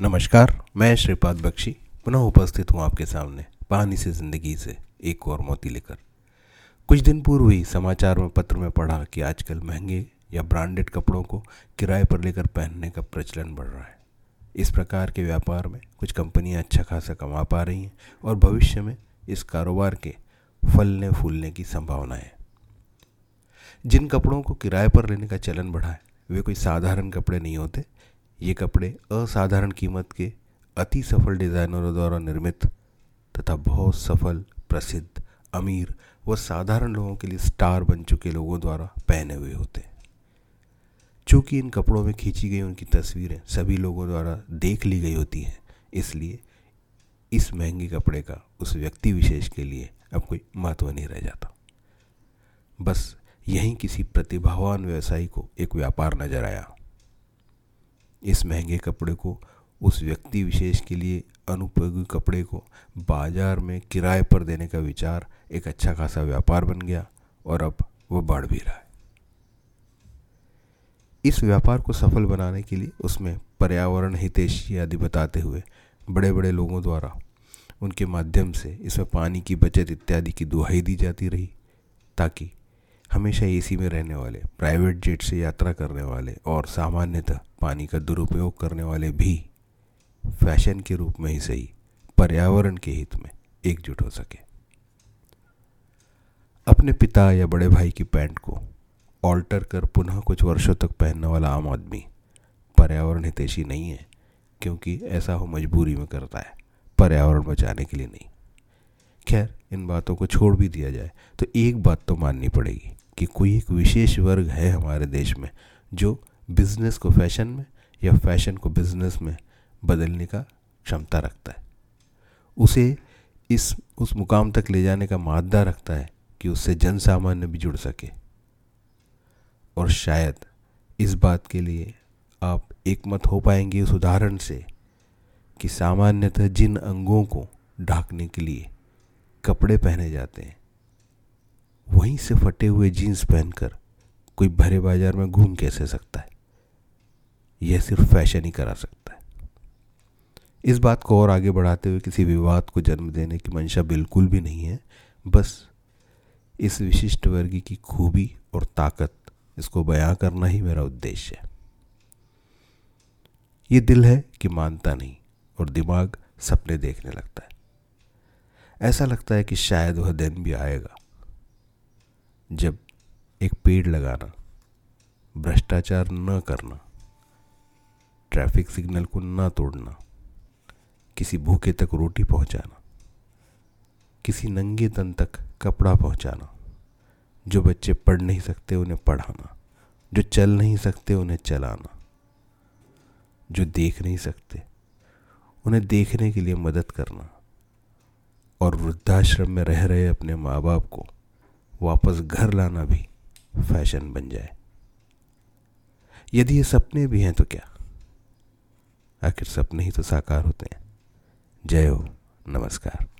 नमस्कार, मैं श्रीपाद बख्शी, पुनः उपस्थित हूँ आपके सामने पानी से ज़िंदगी से एक और मोती लेकर। कुछ दिन पूर्व ही समाचार में पत्र में पढ़ा कि आजकल महँगे या ब्रांडेड कपड़ों को किराए पर लेकर पहनने का प्रचलन बढ़ रहा है। इस प्रकार के व्यापार में कुछ कंपनियाँ अच्छा खासा कमा पा रही हैं और भविष्य में इस कारोबार के फलने फूलने की संभावना है। जिन कपड़ों को किराए पर लेने का चलन बढ़ा है, वे कोई साधारण कपड़े नहीं होते ये कपड़े असाधारण कीमत के अति सफल डिज़ाइनरों द्वारा निर्मित तथा बहुत सफल, प्रसिद्ध, अमीर व साधारण लोगों के लिए स्टार बन चुके लोगों द्वारा पहने हुए होते हैं। चूँकि इन कपड़ों में खींची गई उनकी तस्वीरें सभी लोगों द्वारा देख ली गई होती हैं, इसलिए इस महँगे कपड़े का उस व्यक्ति विशेष के लिए अब कोई महत्व नहीं रह जाता। बस यहीं किसी प्रतिभावान व्यवसायी को एक व्यापार नज़र आया। इस महँगे कपड़े को, उस व्यक्ति विशेष के लिए अनुपयोगी कपड़े को बाज़ार में किराए पर देने का विचार एक अच्छा खासा व्यापार बन गया और अब वह बढ़ भी रहा है। इस व्यापार को सफल बनाने के लिए उसमें पर्यावरण हितैषी आदि बताते हुए बड़े बड़े लोगों द्वारा उनके माध्यम से इसमें पानी की बचत इत्यादि की दुहाई दी जाती रही ताकि हमेशा एसी में रहने वाले, प्राइवेट जेट से यात्रा करने वाले और सामान्यतः पानी का दुरुपयोग करने वाले भी फ़ैशन के रूप में ही सही, पर्यावरण के हित में एकजुट हो सके। अपने पिता या बड़े भाई की पैंट को ऑल्टर कर पुनः कुछ वर्षों तक पहनने वाला आम आदमी पर्यावरण हितैषी नहीं है, क्योंकि ऐसा हो मजबूरी में करता है, पर्यावरण बचाने के लिए नहीं। खैर, इन बातों को छोड़ भी दिया जाए तो एक बात तो माननी पड़ेगी कि कोई एक विशेष वर्ग है हमारे देश में जो बिज़नेस को फ़ैशन में या फ़ैशन को बिज़नेस में बदलने का क्षमता रखता है। उसे इस, उस मुकाम तक ले जाने का मादा रखता है कि उससे जन सामान्य भी जुड़ सके। और शायद इस बात के लिए आप एकमत हो पाएँगे उस उदाहरण से कि सामान्यतः जिन अंगों को ढाकने के लिए कपड़े पहने जाते हैं, वहीं से फटे हुए जीन्स पहनकर कोई भरे बाज़ार में घूम कैसे सकता यह सिर्फ़ फ़ैशन ही करा सकता है। इस बात को और आगे बढ़ाते हुए किसी विवाद को जन्म देने की मंशा बिल्कुल भी नहीं है, बस इस विशिष्ट वर्ग की खूबी और ताकत, इसको बयां करना ही मेरा उद्देश्य है। ये दिल है कि मानता नहीं और दिमाग सपने देखने लगता है। ऐसा लगता है कि शायद वह दिन भी आएगा, जब एक पेड़ लगाना, भ्रष्टाचार न करना ट्रैफ़िक सिग्नल को न तोड़ना, किसी भूखे तक रोटी पहुंचाना, किसी नंगे तन तक कपड़ा पहुंचाना, जो बच्चे पढ़ नहीं सकते उन्हें पढ़ाना, जो चल नहीं सकते उन्हें चलाना, जो देख नहीं सकते उन्हें देखने के लिए मदद करना और वृद्धाश्रम में रह रहे अपने माँ बाप को वापस घर लाना भी फ़ैशन बन जाए। यदि ये सपने भी हैं तो क्या? आखिर सपने ही तो साकार होते हैं। जय हो नमस्कार।